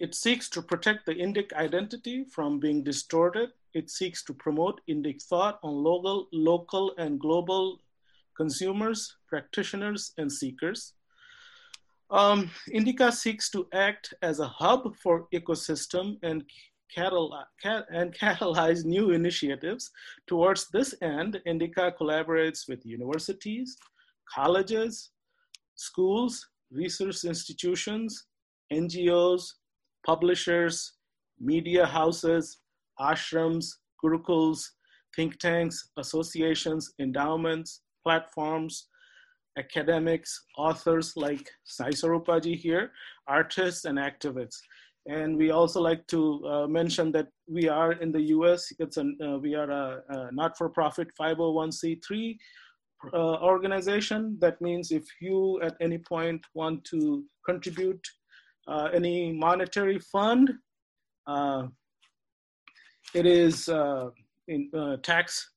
it seeks to protect the Indic identity from being distorted. It seeks to promote Indic thought on local, local and global consumers, practitioners, and seekers. Um, Indica seeks to act as a hub for ecosystem and, and catalyze new initiatives. Towards this end, Indica collaborates with universities, colleges, schools, research institutions, NGOs, publishers, media houses, ashrams, gurukuls, think tanks, associations, endowments, platforms, academics, authors like Sai Swarupaji here, artists and activists. And we also like to uh, mention that we are in the US, it's an, uh, we are a, a not-for-profit 501c3 uh, organization. That means if you at any point want to contribute any monetary fund, uh, it is uh, in, tax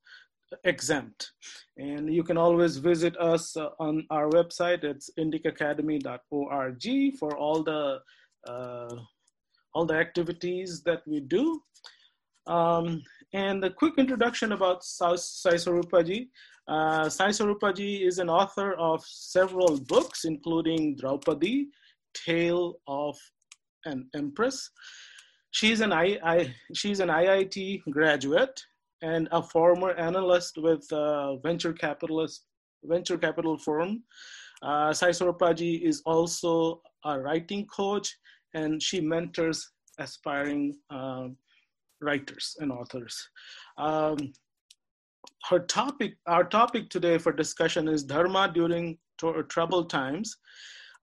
exempt. And you can always visit us uh, on our website. It's indicacademy.org for all the uh, all the activities that we do. Um, and a quick introduction about Sai Swarupaji. Uh, Sai Swarupaji is an author of several books, including Draupadi, Tale of an Empress. She's an, I, I, she's an IIT graduate and a former analyst with uh, venture capitalist venture capital firm. Uh, Sai Swarupaji is also a writing coach, and she mentors aspiring uh, writers and authors. Um, her topic, our topic today for discussion is Dharma during troubled times,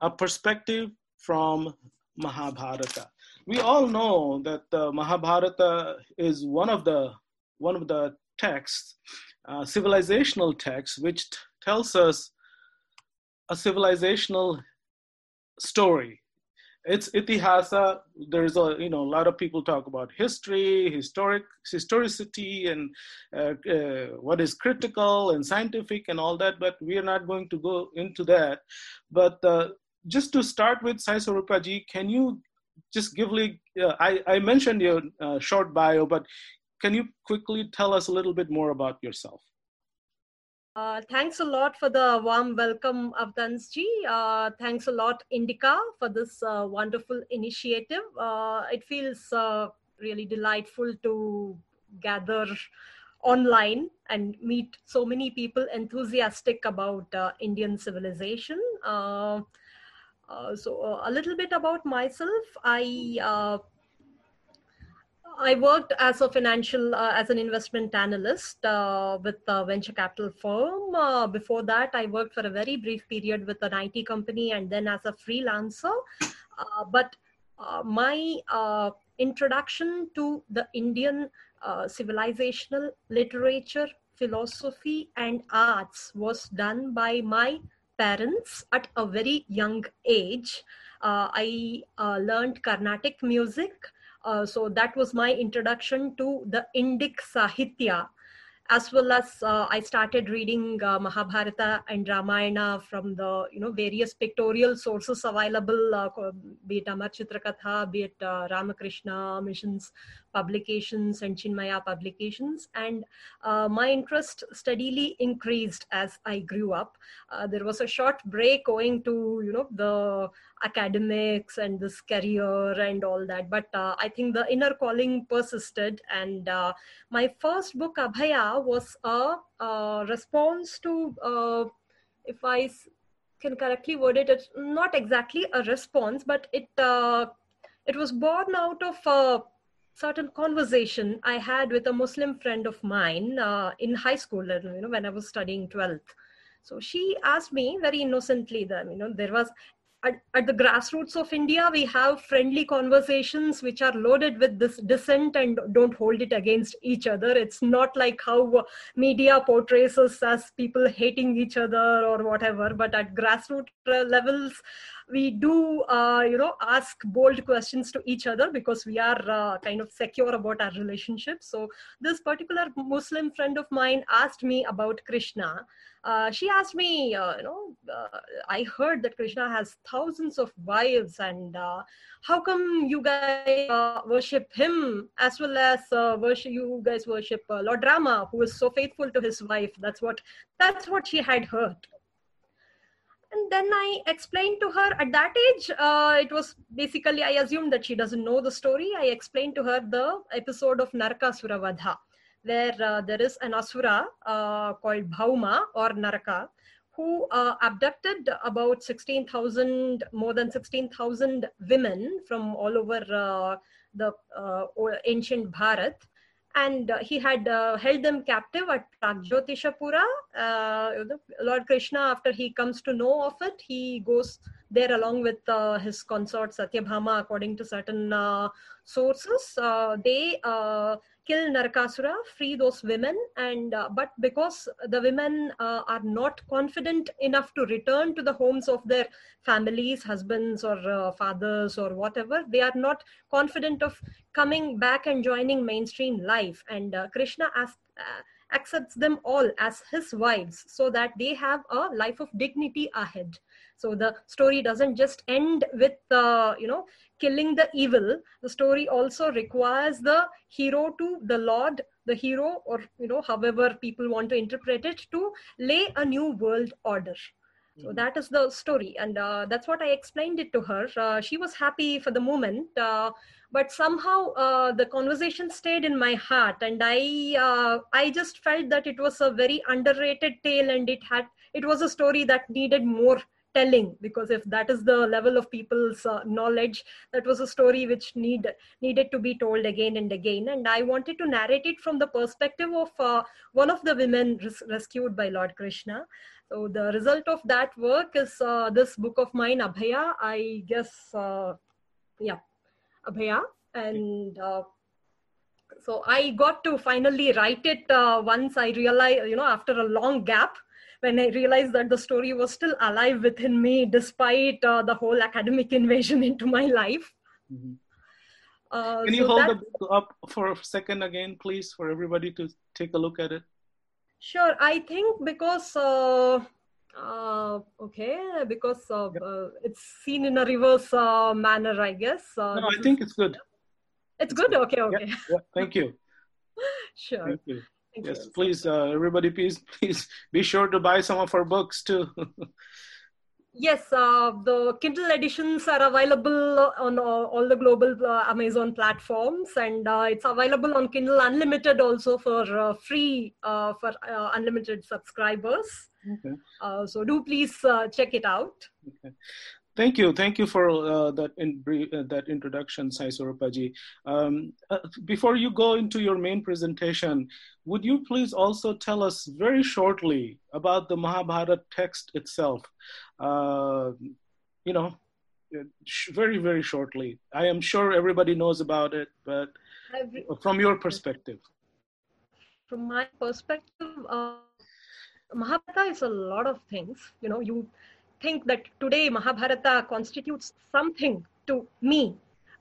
a perspective from Mahabharata. We all know that the Mahabharata is one of the one of the texts, uh, civilizational text, which t- tells us a civilizational story. It's itihasa. There's a you know a lot of people talk about history, historic historicity, and uh, uh, what is critical and scientific and all that. But we are not going to go into that. But uh, just to start with, Sai Swarupaji, can you just give me? Uh, I, I mentioned your uh, short bio, but can you quickly tell us a little bit more about yourself? Uh, thanks a lot for the warm welcome, Avtansji. Uh, thanks a lot, Indica, for this uh, wonderful initiative. Uh, it feels uh, really delightful to gather online and meet so many people enthusiastic about uh, Indian civilization. So, a little bit about myself. I I worked as a financial, uh, as an investment analyst uh, with a venture capital firm. Uh, before that, I worked for a very brief period with an IT company and then as a freelancer. Uh, but uh, my uh, introduction to the Indian civilizational literature, philosophy, and arts was done by my parents at a very young age. I learned Carnatic music. Uh, so that was my introduction to the Indic Sahitya as well as uh, I started reading uh, Mahabharata and Ramayana from the you know various pictorial sources available, uh, be it Amar Chitra Katha, be it uh, Ramakrishna missions publications and Chinmaya publications, and uh, my interest steadily increased as I grew up. Uh, there was a short break owing to you know the academics and this career and all that, but I think the inner calling persisted, and my first book Abhaya was a, a response to, uh, if I can correctly word it, it's not exactly a response, but it uh, it was born out of a certain conversation I had with a Muslim friend of mine uh, in high school, you know, when I was studying 12th. So she asked me very innocently that, you know, there was at, at, the grassroots of India, we have friendly conversations which are loaded with this dissent and don't hold it against each other. It's not like how media portrays us as people hating each other or whatever, but at grassroots levels, we do, uh, you know, ask bold questions to each other because we are uh, kind of secure about our relationship. So this particular Muslim friend of mine asked me about Krishna. Uh, she asked me, uh, you know, uh, I heard that Krishna has thousands of wives, and uh, how come you guys worship him as well as worship you guys worship Lord Rama, who is so faithful to his wife? That's what that's what she had heard and then i explained to her at that age uh, it was basically i assumed that she doesn't know the story. I explained to her the episode of narakasura vadha where uh, there is an asura uh, called bhauma or naraka who uh, abducted about 16000 more than 16000 women from all over uh, the uh, ancient bharat and uh, he had uh, held them captive at Pragjyotishapura. Uh, Lord Krishna, after he comes to know of it, he goes there along with his consort Satyabhama, according to certain sources. They kill Narakasura, free those women, and uh, but because the women uh, are not confident enough to return to the homes of their families, husbands or uh, fathers or whatever, they are not confident of coming back and joining mainstream life. And uh, Krishna asked uh, accepts them all as his wives so that they have a life of dignity ahead so the story doesn't just end with uh, you know killing the evil. The story also requires the hero to the lord the hero or you know however people want to interpret it to lay a new world order. So hmm. that is the story. And uh, that's what i explained it to her. Uh, she was happy for the moment uh, but somehow uh, the conversation stayed in my heart. And i uh, i just felt that it was a very underrated tale and it had it was a story that needed more telling because if that is the level of people's uh, knowledge that was a story which need needed to be told again and again. And i wanted to narrate it from the perspective of uh, one of the women res- rescued by lord krishna. So the result of that work is uh, this book of mine abhaya. I guess uh, yeah abhaya. And uh, so i got to finally write it uh, once i realized you know after a long gap when I realized that the story was still alive within me despite uh, the whole academic invasion into my life. Mm-hmm. Uh, Can you so hold the book up for a second again, please, for everybody to take a look at it? Sure. I think because uh, uh, okay, because uh, yep. uh, it's seen in a reverse uh, manner, I guess. Uh, no, I think it's good. It's, it's good? good? Okay, okay. Thank you. sure. Thank you. Thank yes, you. please, uh, everybody, please, please be sure to buy some of our books too. yes, uh, the Kindle editions are available on uh, all the global uh, Amazon platforms, and uh, it's available on Kindle Unlimited also for uh, free for unlimited subscribers. Okay. so do please check it out. Okay. Thank you. Thank you for uh, that in, uh, that introduction, Sai Swarupaji. Um, uh, before you go into your main presentation, would you please also tell us very shortly about the Mahabharata text itself? Uh, you know, very, very shortly. I am sure everybody knows about it, but from your perspective. From my perspective, uh, Mahabharata is a lot of things. You know, you think that today Mahabharata constitutes something to me,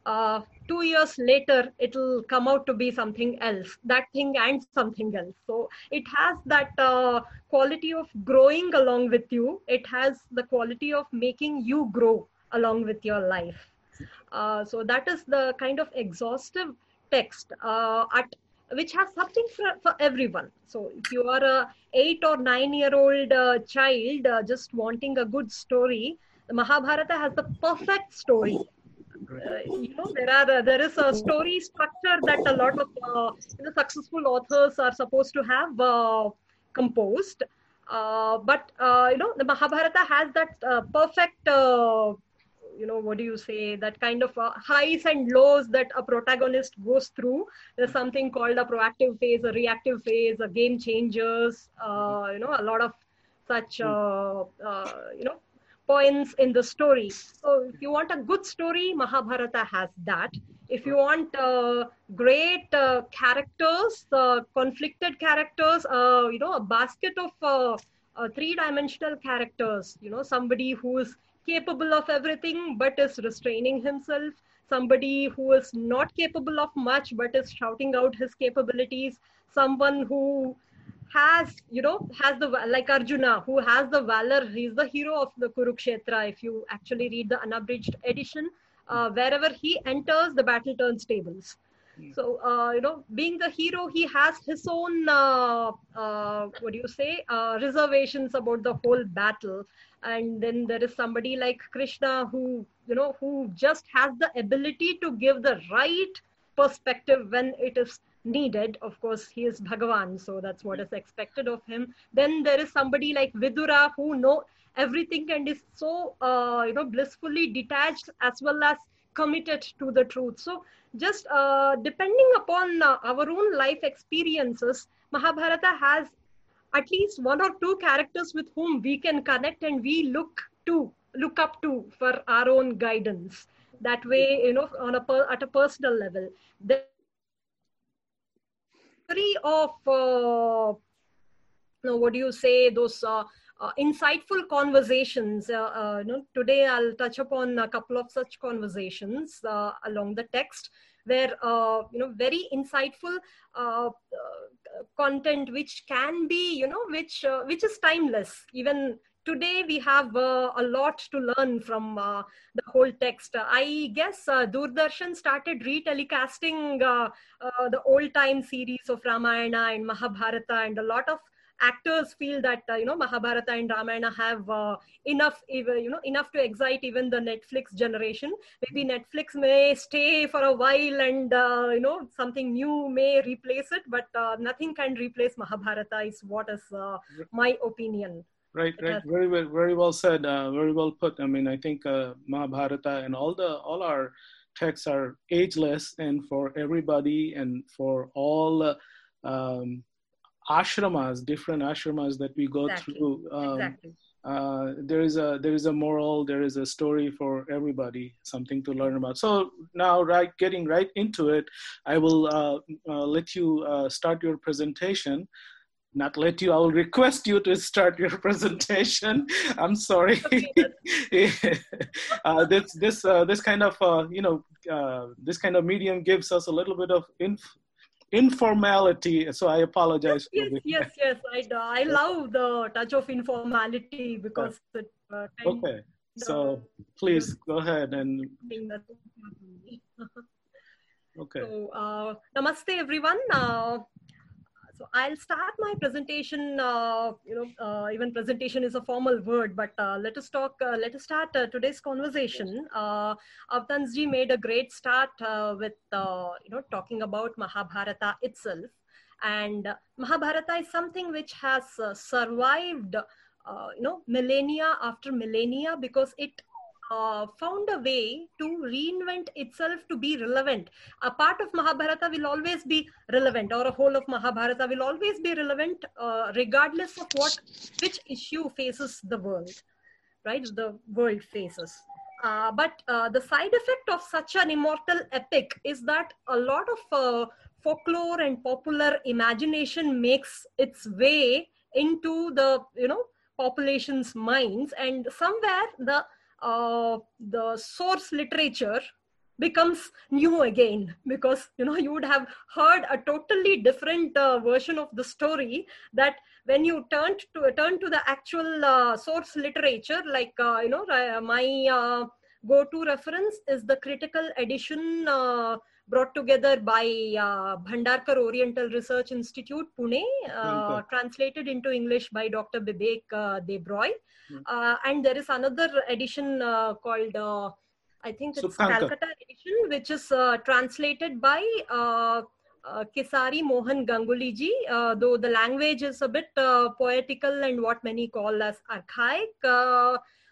uh, two years later it'll come out to be something else that thing and something else. So it has that uh, quality of growing along with you. It has the quality of making you grow along with your life. Uh, so that is the kind of exhaustive text. Uh, at which has something for, for everyone. So if you are a eight or nine year old uh, child uh, just wanting a good story the mahabharata has the perfect story. Uh, you know there are uh, there is a story structure that a lot of uh, successful authors are supposed to have uh, composed. But you know the mahabharata has that perfect you know what do you say that kind of uh, highs and lows that a protagonist goes through. There's something called a proactive phase a reactive phase a game changers uh, you know a lot of such uh, uh, you know points in the story. So if you want a good story mahabharata has that. If you want uh, great uh, characters conflicted characters you know a basket of three dimensional characters you know somebody who's capable of everything but is restraining himself. Somebody who is not capable of much but is shouting out his capabilities. Someone who has you know has the like arjuna who has the valor. He's the hero of the kurukshetra if you actually read the unabridged edition uh, wherever he enters the battle turns tables. Hmm. so uh, you know being the hero he has his own uh, uh what do you say uh, reservations about the whole battle and then there is somebody like krishna who you know who just has the ability to give the right perspective when it is needed. Of course he is bhagavan so that's what is expected of him. Then there is somebody like vidura who know everything and is so uh, you know blissfully detached as well as committed to the truth. So just uh, depending upon uh, our own life experiences mahabharata has at least one or two characters with whom we can connect and we look to look up to for our own guidance that way you know on a per, at a personal level the of uh, what do you say those uh, uh, insightful conversations. Uh, uh, you know, today I'll touch upon a couple of such conversations uh, along the text, where uh, you know very insightful uh, uh, content, which can be you know which uh, which is timeless. Even today we have uh, a lot to learn from the whole text. I guess Doordarshan started retelecasting the old time series of Ramayana and Mahabharata, and a lot of actors feel that uh, you know mahabharata and ramayana have uh, enough you know enough to excite even the netflix generation. Maybe netflix may stay for a while and uh, you know something new may replace it but uh, nothing can replace mahabharata is what is uh, my opinion. Right right. very well very well said uh, very well put. I mean i think mahabharata and all the all our texts are ageless and for everybody and for all um, ashramas, different ashramas that we go exactly. through. Um, exactly. Uh, there is a there is a moral, there is a story for everybody, something to learn about. So now, right, getting right into it, I will uh, uh, let you uh, start your presentation. Not let you. I will request you to start your presentation. I'm sorry. Uh, this this uh, this kind of you know this kind of medium gives us a little bit of inf- informality. So I apologize. Yes, yes, yes, yes. I, I love the touch of informality because it, uh, okay. So please go ahead and. okay. So, uh, namaste, everyone. Uh, I'll start my presentation. Uh, you know, uh, even presentation is a formal word, but uh, let us talk. Uh, let us start uh, today's conversation. Uh, Avtansji made a great start uh, with you know talking about Mahabharata itself, and Mahabharata is something which has survived. you know, millennia after millennia because it uh, found a way to reinvent itself to be relevant. A part of Mahabharata will always be relevant, or a whole of Mahabharata will always be relevant, uh, regardless of what which issue faces the world, right? The world faces. Uh, but uh, the side effect of such an immortal epic is that a lot of uh, folklore and popular imagination makes its way into the you know population's minds, and somewhere the uh, the source literature becomes new again because you know you would have heard a totally different uh, version of the story that when you turned to turn to the actual uh, source literature like uh, you know my uh, go-to reference is the critical edition uh, brought together by uh, Bhandarkar Oriental Research Institute, Pune, uh, translated into English by Dr. Bibek uh, Debroy. Mm. Uh, and there is another edition uh, called, uh, I think it's Sukanka. Calcutta edition, which is uh, translated by Kisari Mohan Ganguli though the language is a bit poetical and what many call as archaic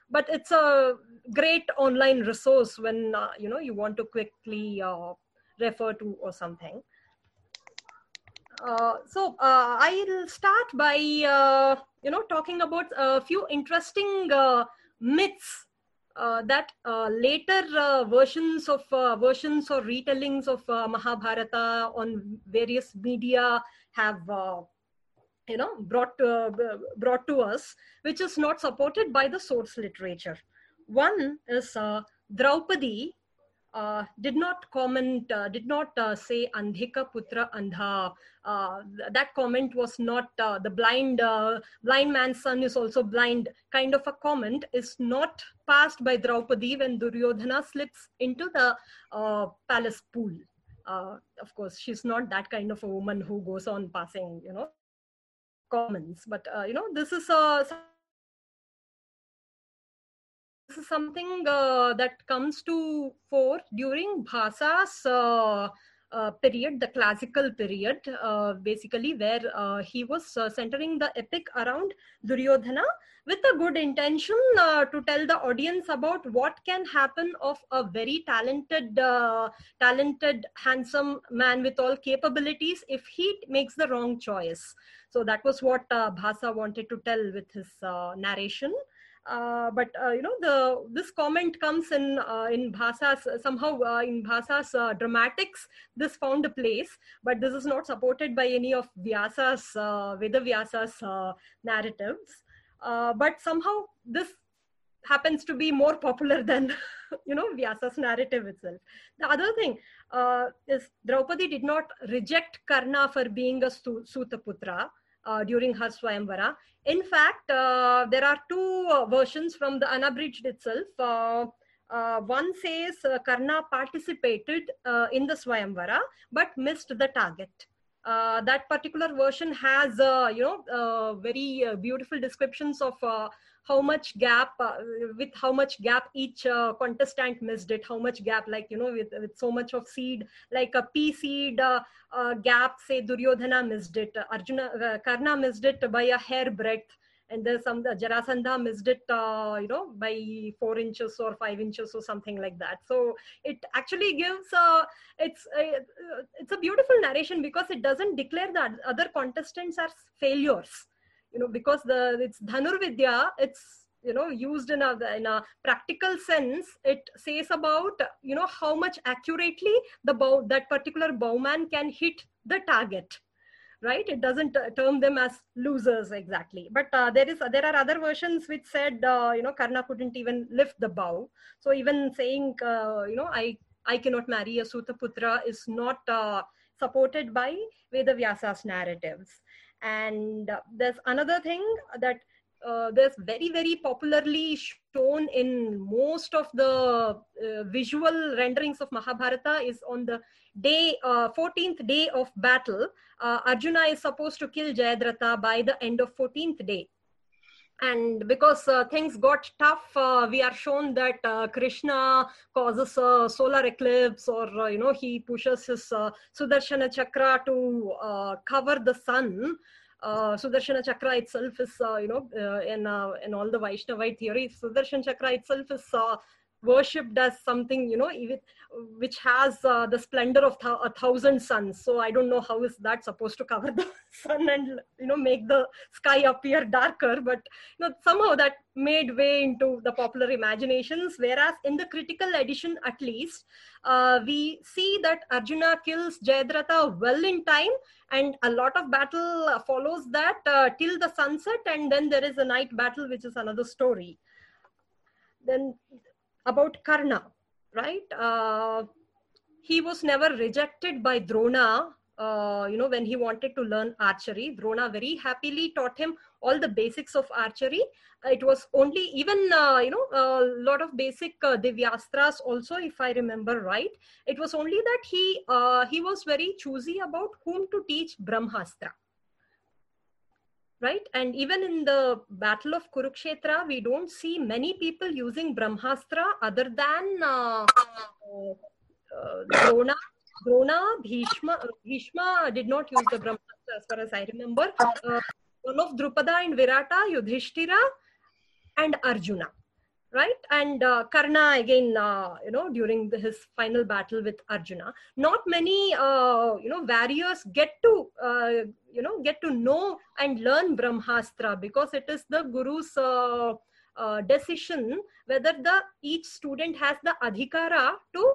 but it's a great online resource when uh, you know you want to quickly uh, refer to or something. Uh, so uh, I'll start by uh, you know talking about a few interesting uh, myths uh, that uh, later versions of versions or retellings of Mahabharata on various media have you know brought to, brought to us, which is not supported by the source literature. one is Draupadi uh, did not comment, uh, did not uh, say Andhika Putra Andha. Uh, that comment was not uh, the blind blind man's son is also blind kind of a comment is not passed by Draupadi when Duryodhana slips into the palace pool. of course, she's not that kind of a woman who goes on passing, you know, comments. But you know, this is a is something uh, that comes to fore during Bhasa's uh, uh, period, the classical period, uh, basically, where uh, he was uh, centering the epic around Duryodhana with a good intention to tell the audience about what can happen of a very talented, talented, handsome man with all capabilities if he makes the wrong choice. So that was what Bhasa wanted to tell with his narration. Uh, but uh, you know the this comment comes in uh, in Bhasa's somehow uh, in Bhasa's uh, dramatics this found a place but this is not supported by any of Vyasa's Veda Vyasa's narratives. But somehow this happens to be more popular than you know Vyasa's narrative itself. The other thing is Draupadi did not reject Karna for being a Sutaputra uh, during her Swayamvara. In fact, uh, there are two uh, versions from the unabridged itself. Uh, one says uh, Karna participated uh, in the Swayamvara but missed the target. that particular version has, you know, very beautiful descriptions of how much gap uh, with how much gap each uh, contestant missed it how much gap like you know with, with so much of seed like a pea seed uh, uh gap say duryodhana missed it arjuna uh, karna missed it by a hair breadth and there's some the jarasandha missed it uh, you know by four inches or five inches or something like that. So it actually gives uh, it's uh, it's a beautiful narration because it doesn't declare that other contestants are failures you know because the it's dhanurvidya it's you know used in a in a practical sense it says about you know how much accurately the bow that particular bowman can hit the target right? It doesn't uh, term them as losers exactly. But uh, there is there are other versions which said uh, you know karna couldn't even lift the bow. So even saying uh, you know i i cannot marry a sutaputra is not uh, supported by Veda Vyasa's narratives and uh, there's another thing that uh, there's very very popularly shown in most of the uh, visual renderings of mahabharata is on the day 14th uh, day of battle uh, arjuna is supposed to kill jayadratha by the end of 14th day and because uh, things got tough uh, we are shown that uh, krishna causes a solar eclipse or you know he pushes his sudarshana chakra to cover the sun. Uh, Sudarshana Chakra itself is, uh, you know, uh, in uh, in all the Vaishnavite theory, Sudarshan Chakra itself is uh, worshipped as something, you know, which has uh, the splendor of th- a thousand suns. So I don't know how is that supposed to cover the sun and you know make the sky appear darker, but you know somehow that made way into the popular imaginations. Whereas in the critical edition, at least, uh, we see that Arjuna kills Jayadratha well in time, and a lot of battle follows that uh, till the sunset, and then there is a night battle, which is another story. Then about Karna, right? Uh, he was never rejected by Drona. Uh, you know, when he wanted to learn archery, Drona very happily taught him all the basics of archery. Uh, it was only even uh, you know a lot of basic uh, divyastras also, if I remember right. It was only that he uh, he was very choosy about whom to teach Brahmastra right? And even in the Battle of Kurukshetra, we don't see many people using Brahmastra other than uh, uh, Drona. Drona, Bhishma, Bhishma did not use the Brahmastra as far as I remember. Uh, one of Drupada and Virata, Yudhishthira, and Arjuna right? And uh, karna again uh, you know during the, his final battle with arjuna. Not many uh, you know warriors get to uh, you know get to know and learn brahmastra because it is the guru's uh, uh, decision whether the each student has the adhikara to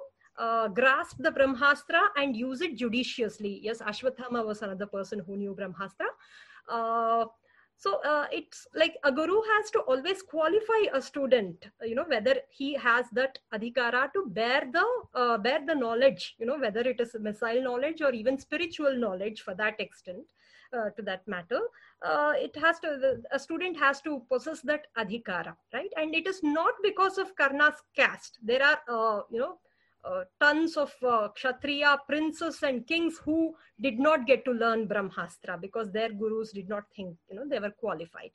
grasp the brahmastra and use it judiciously. Yes ashwathama was another person who knew brahmastra so uh, it's like a guru has to always qualify a student you know whether he has that adhikara to bear the uh, bear the knowledge you know whether it is missile knowledge or even spiritual knowledge for that extent uh, to that matter. Uh, it has to a student has to possess that adhikara right? And it is not because of karna's caste. There are uh, you know uh, tons of uh, kshatriya princes and kings who did not get to learn brahmastra because their gurus did not think you know they were qualified.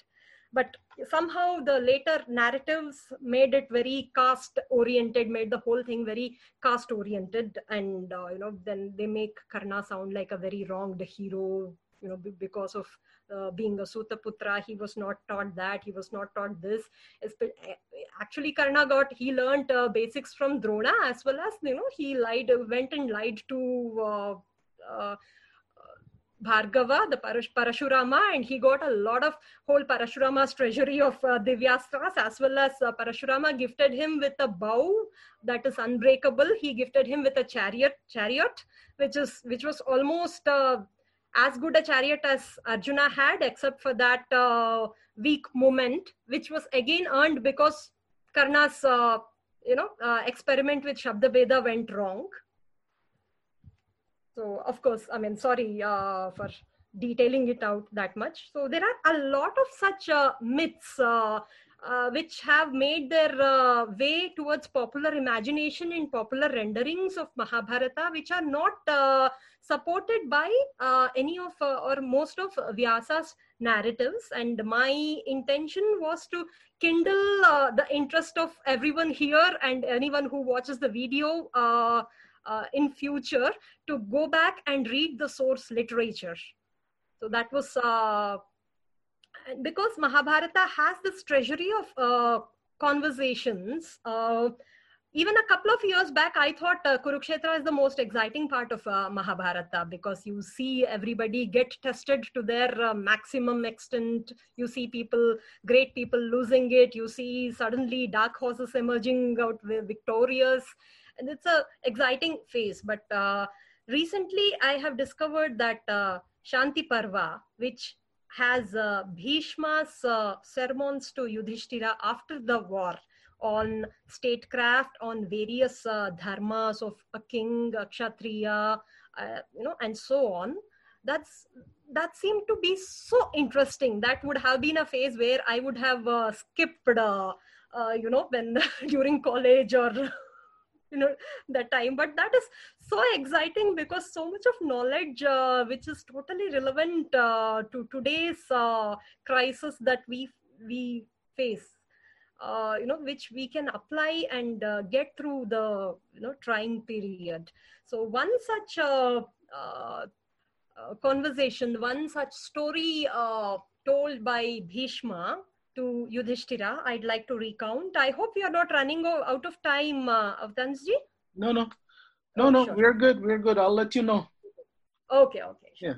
But somehow the later narratives made it very caste oriented made the whole thing very caste oriented and uh, you know then they make karna sound like a very wronged hero you know because of uh, being a Sutaputra, he was not taught that, he was not taught this. Actually, Karna got, he learned uh, basics from Drona as well as, you know, he lied, went and lied to uh, uh Bhargava, the Parash- Parashurama, and he got a lot of whole Parashurama's treasury of uh, Divyastras, as well as uh, Parashurama gifted him with a bow that is unbreakable. He gifted him with a chariot, chariot, which is which was almost uh, as good a chariot as Arjuna had, except for that uh, weak moment, which was again earned because Karna's, uh, you know, uh, experiment with Shabda Veda went wrong. So, of course, I mean, sorry uh, for detailing it out that much. So, there are a lot of such uh, myths uh, which have made their uh, way towards popular imagination in popular renderings of Mahabharata, which are not uh, supported by uh, any of uh, or most of Vyasa's narratives. And my intention was to kindle uh, the interest of everyone here and anyone who watches the video in future to go back and read the source literature. So that was because Mahabharata has this treasury of uh, conversations. Uh, even a couple of years back, I thought uh, Kurukshetra is the most exciting part of uh, Mahabharata because you see everybody get tested to their uh, maximum extent. You see people, great people losing it. You see suddenly dark horses emerging out victorious. And it's a exciting phase. But uh, recently, I have discovered that Shanti Parva, which has uh, Bhishma's uh, sermons to Yudhishthira after the war on statecraft, on various uh, dharmas of a king, a kshatriya, uh, you know, and so on. That's that seemed to be so interesting. That would have been a phase where I would have uh, skipped, uh, you know, when during college or you know that time. But that is so exciting because so much of knowledge uh, which is totally relevant uh, to today's uh, crisis that we we face uh, you know which we can apply and uh, get through the you know trying period. So one such uh, conversation one such story told by bhishma to Yudhishthira, I'd like to recount. I hope you are not running out of time, uh, Avtansji. No, no. No, oh, no, sure. we're good. We're good. I'll let you know. Okay, okay. Sure. Yeah.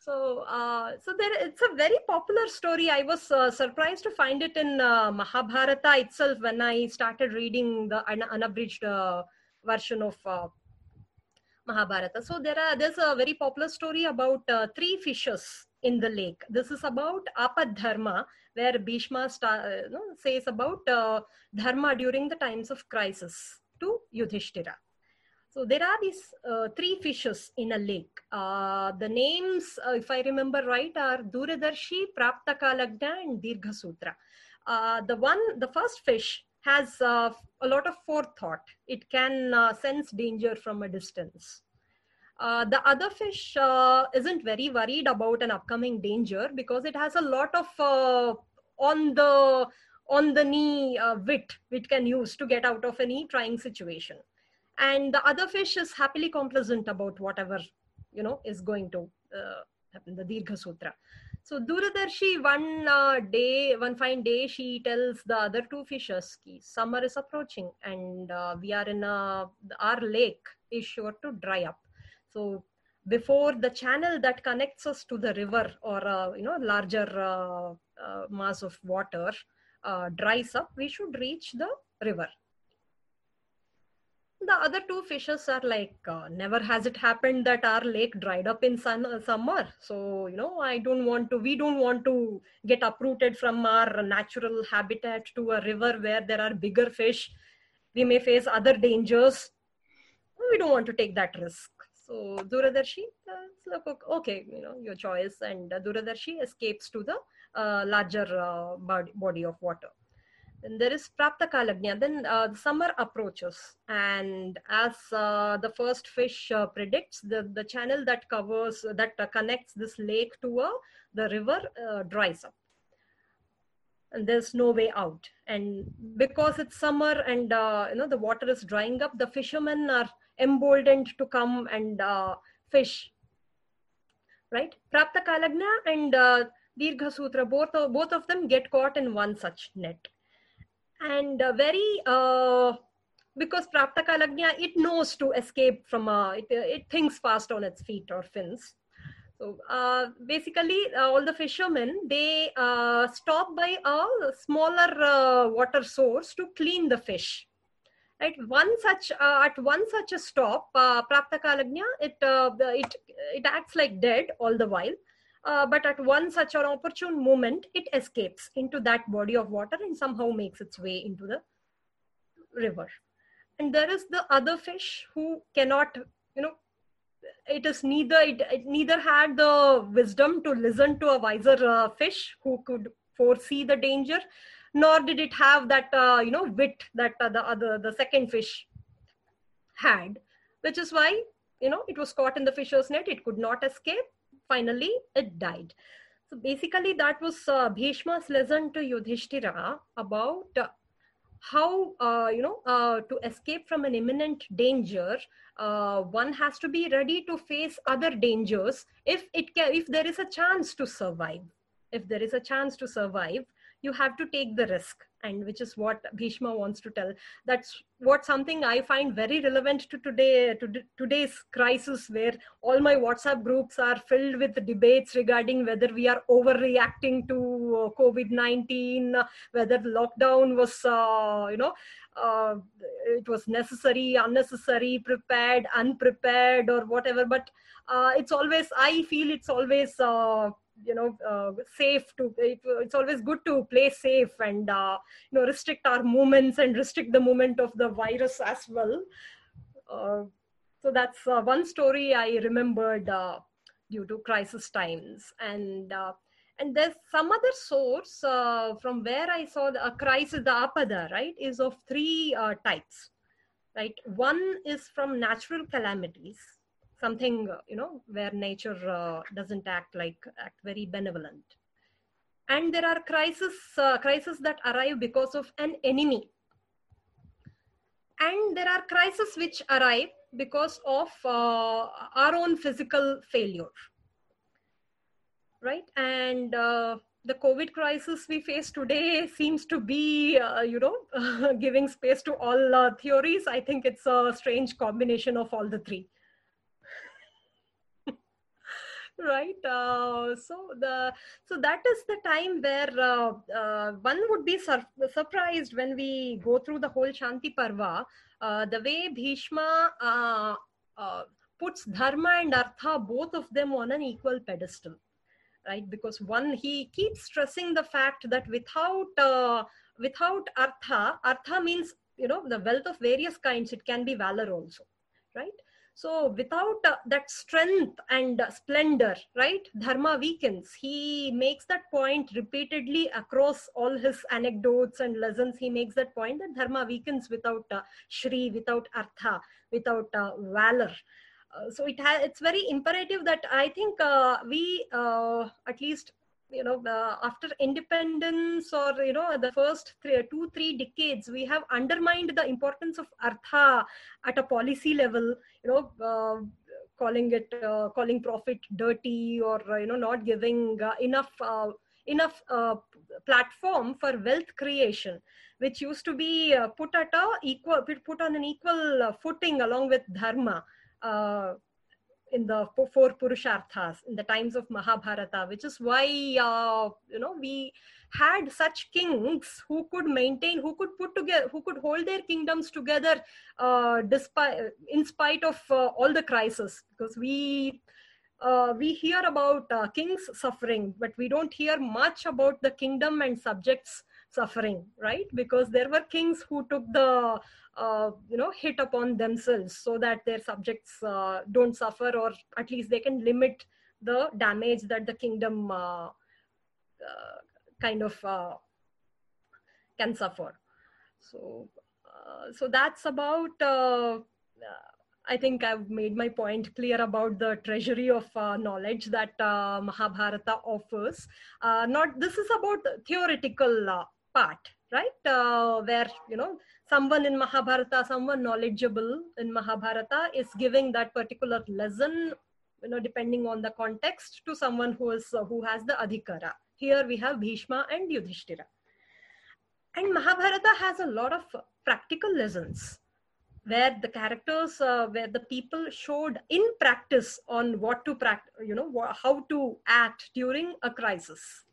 So, uh, so there, it's a very popular story. I was uh, surprised to find it in uh, Mahabharata itself when I started reading the un- unabridged uh, version of uh, Mahabharata. So there are there's a very popular story about uh, three fishes in the lake. This is about Apadharma, where Bhishma uh, no, says about uh, dharma during the times of crisis to Yudhishthira. So there are these uh, three fishes in a lake. Uh, the names, uh, if I remember right, are Duradarshi, Praptakalagna, and Dirghasutra. Uh, the one, the first fish has a lot of forethought. It can sense danger from a distance. Uh, the other fish uh, isn't very worried about an upcoming danger because it has a lot of uh, on the on the knee uh, wit it can use to get out of any trying situation. And the other fish is happily complacent about whatever you know is going to uh, happen the dirgha sutra. So duradarshi one uh, day one fine day she tells the other two fishes ki summer is approaching and we are in a our lake is sure to dry up so before the channel that connects us to the river or uh, you know larger uh, uh, mass of water uh, dries up, we should reach the river. the other two fishes are like uh, never has it happened that our lake dried up in sun, uh, summer. So you know i don't want to we don't want to get uprooted from our natural habitat to a river where there are bigger fish. We may face other dangers. We don't want to take that risk so Duradarshi, uh, look, okay, you know, your choice. And uh, Duradarshi escapes to the uh, larger uh, body of water. Then there is Prapta Kalagnya. Then uh, the summer approaches. And as uh, the first fish predicts, the, the channel that covers, that connects this lake to the river dries up and there's no way out. And because it's summer and uh, you know the water is drying up the fishermen are emboldened to come and uh, fish. Right? Prapta kalagna and uh, dirgha sutra both of, both of them get caught in one such net. And uh, very uh, because prapta kalagna it knows to escape from a it, it thinks fast on its feet or fins so uh, basically, uh, all the fishermen they uh, stop by a smaller uh, water source to clean the fish. Right, one such uh, at one such a stop, uh, Prapta Kalagnya, it it it acts like dead all the while. but at one such an opportune moment, it escapes into that body of water and somehow makes its way into the river. And there is the other fish who cannot, you know, it is neither it, it, neither had the wisdom to listen to a wiser uh, fish who could foresee the danger nor did it have that uh, you know wit that uh, the other the second fish had which is why you know it was caught in the fisher's net. It could not escape. Finally it died. So basically that was uh, bhishma's lesson to yudhishthira about uh, how uh, you know uh, to escape from an imminent danger uh, one has to be ready to face other dangers if it can if there is a chance to survive. If there is a chance to survive you have to take the risk and which is what bhishma wants to tell. That's what something i find very relevant to today to today's crisis where all my whatsapp groups are filled with debates regarding whether we are overreacting to uh, covid-19 whether lockdown was uh, you know uh, it was necessary unnecessary prepared unprepared or whatever. But uh, it's always i feel it's always uh, you know uh, safe to it, it's always good to play safe and uh, you know restrict our movements and restrict the movement of the virus as well. Uh, so that's one story i remembered due to crisis times. And and there's some other source from where i saw the crisis the apada right is of three types right? One is from natural calamities something you know where nature uh, doesn't act like act very benevolent. And there are crises uh, crises that arrive because of an enemy. And there are crises which arrive because of uh, our own physical failure right? And uh, the covid crisis we face today seems to be uh, you know giving space to all uh, theories. I think it's a strange combination of all the three. Right uh, so the so that is the time where uh, uh, one would be sur- surprised when we go through the whole shanti parva uh, the way bhishma uh, puts dharma and artha both of them on an equal pedestal right because one he keeps stressing the fact that without without artha artha means you know the wealth of various kinds it can be valor also right so without uh, that strength and uh, splendor, right, dharma weakens. He makes that point repeatedly across all his anecdotes and lessons. He makes that point that dharma weakens without uh, shri, without artha, without uh, valor. Uh, so it ha- it's very imperative that I think uh, we at least you know uh, after independence or you know the first three, two three decades we have undermined the importance of artha at a policy level you know uh, calling it uh, calling profit dirty or uh, you know not giving uh, enough uh, enough platform for wealth creation which used to be put at a equal put on an equal footing along with dharma in the four purusharthas in the times of mahabharata which is why uh, you know we had such kings who could maintain who could put together who could hold their kingdoms together uh, despite in spite of uh, all the crisis. Because we uh, we hear about uh, kings suffering but we don't hear much about the kingdom and subjects suffering right because there were kings who took the uh, you know hit upon themselves so that their subjects uh, don't suffer or at least they can limit the damage that the kingdom uh, uh kind of uh, can suffer so uh, so that's about I think I've made my point clear about the treasury of uh, knowledge that uh, Mahabharata offers. Uh, not this is about theoretical part, right? where you know someone in Mahabharata, someone knowledgeable in Mahabharata is giving that particular lesson, you know, depending on the context to someone who is uh, who has the adhikara. Here we have Bhishma and Yudhishthira. And Mahabharata has a lot of practical lessons where the characters, uh, where the people showed in practice on what to practice, you know, how to act during a crisis.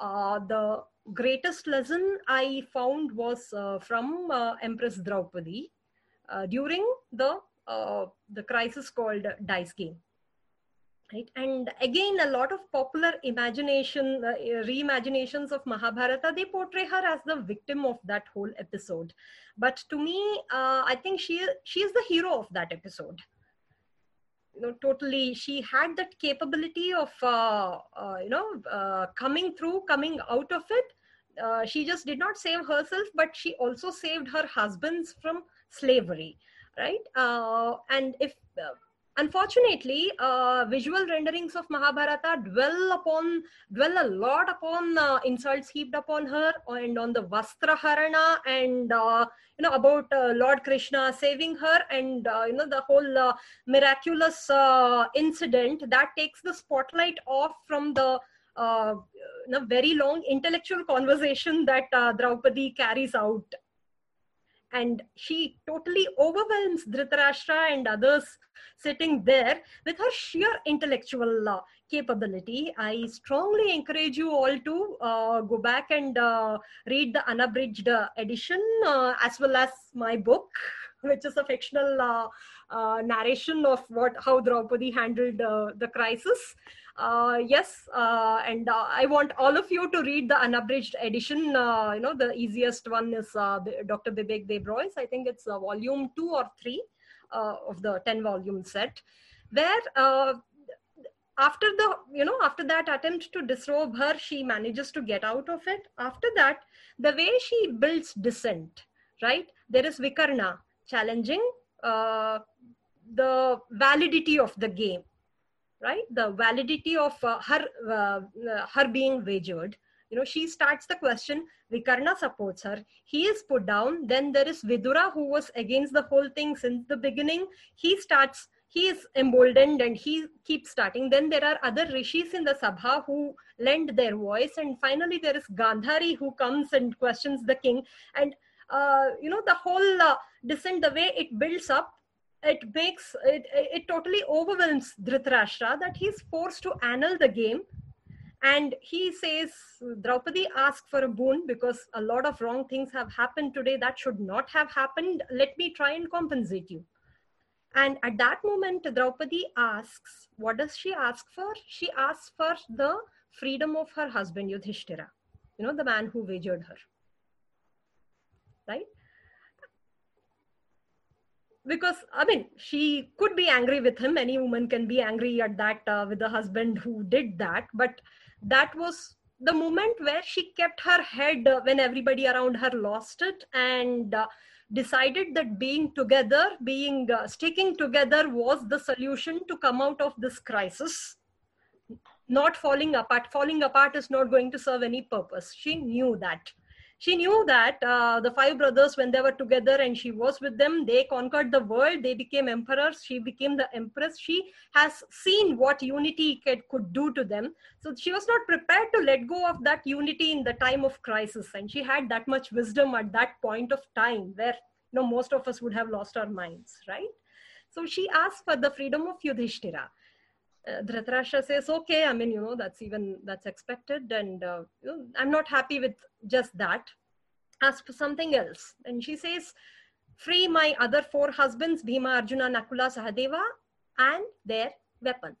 Uh, the greatest lesson I found was uh, from uh, Empress Draupadi uh, during the uh, the crisis called Dice Game. Right, and again, a lot of popular imagination, uh, reimaginations of Mahabharata, they portray her as the victim of that whole episode. But to me, uh, I think she she is the hero of that episode you know totally she had that capability of you know coming through coming out of it uh, she just did not save herself but she also saved her husbands from slavery right? Uh, and if uh, unfortunately uh, visual renderings of mahabharata dwell upon dwell a lot upon uh, insults heaped upon her and on the vastra harana and you know about lord krishna saving her and you know the whole miraculous incident that takes the spotlight off from the uh, a very long intellectual conversation that draupadi carries out and she totally overwhelms Dhritarashtra and others sitting there with her sheer intellectual uh, capability. I strongly encourage you all to uh, go back and uh, read the unabridged uh, edition uh, as well as my book, which is a fictional uh, narration of what how Draupadi handled the crisis uh, yes uh, and uh, i want all of you to read the unabridged edition. Uh, you know the easiest one is uh, dr bibek debroy's i think it's uh, volume 2 or 3 of the 10 volume set where after the you know after that attempt to disrobe her she manages to get out of it. After that the way she builds dissent right? There is vikarna challenging the validity of the game right? The validity of uh, her uh, uh, her being wagered. You know she starts the question vikarna supports her. He is put down. Then there is vidura who was against the whole thing since the beginning. He starts he is emboldened and he keeps starting. Then there are other rishis in the sabha who lend their voice. And finally there is gandhari who comes and questions the king. And uh, you know the whole uh, dissent the way it builds up it makes it, it totally overwhelms Dhritarashtra that he's forced to annul the game. And he says, Draupadi asked for a boon because a lot of wrong things have happened today that should not have happened. Let me try and compensate you. And at that moment, Draupadi asks, what does she ask for? She asks for the freedom of her husband, Yudhishthira, you know, the man who wagered her. Right? Because i mean she could be angry with him. Any woman can be angry at that uh, with the husband who did that. But that was the moment where she kept her head uh, when everybody around her lost it and uh, decided that being together being uh, sticking together was the solution to come out of this crisis. Not falling apart. Falling apart is not going to serve any purpose. She knew that she knew that uh, the five brothers when they were together and she was with them they conquered the world they became emperors she became the empress. She has seen what unity could, could do to them. So she was not prepared to let go of that unity in the time of crisis and she had that much wisdom at that point of time where you know most of us would have lost our minds right? So she asked for the freedom of Yudhishthira. Uh, Dhritarashtra says, okay, I mean, you know, that's even, that's expected. And uh, you know, I'm not happy with just that. Ask for something else. And she says, free my other four husbands, Bhima, Arjuna, Nakula, Sahadeva, and their weapons.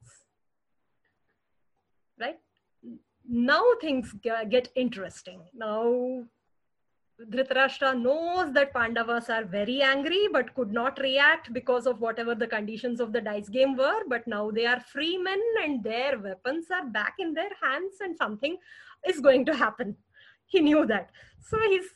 Right? Now things get interesting. Now Dhritarashtra knows that Pandavas are very angry but could not react because of whatever the conditions of the dice game were. But now they are free men and their weapons are back in their hands and something is going to happen. He knew that. So he's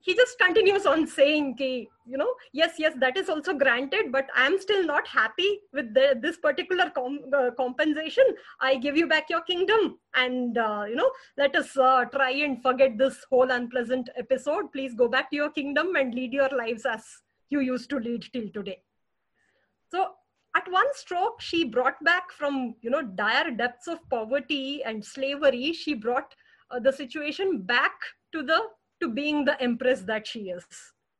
he just continues on saying Ki, you know yes yes that is also granted but i'm still not happy with the, this particular com- uh, compensation. I give you back your kingdom. And uh, you know let us uh, try and forget this whole unpleasant episode. Please go back to your kingdom and lead your lives as you used to lead till today. So at one stroke she brought back from you know dire depths of poverty and slavery she brought uh, the situation back to the to being the empress that she is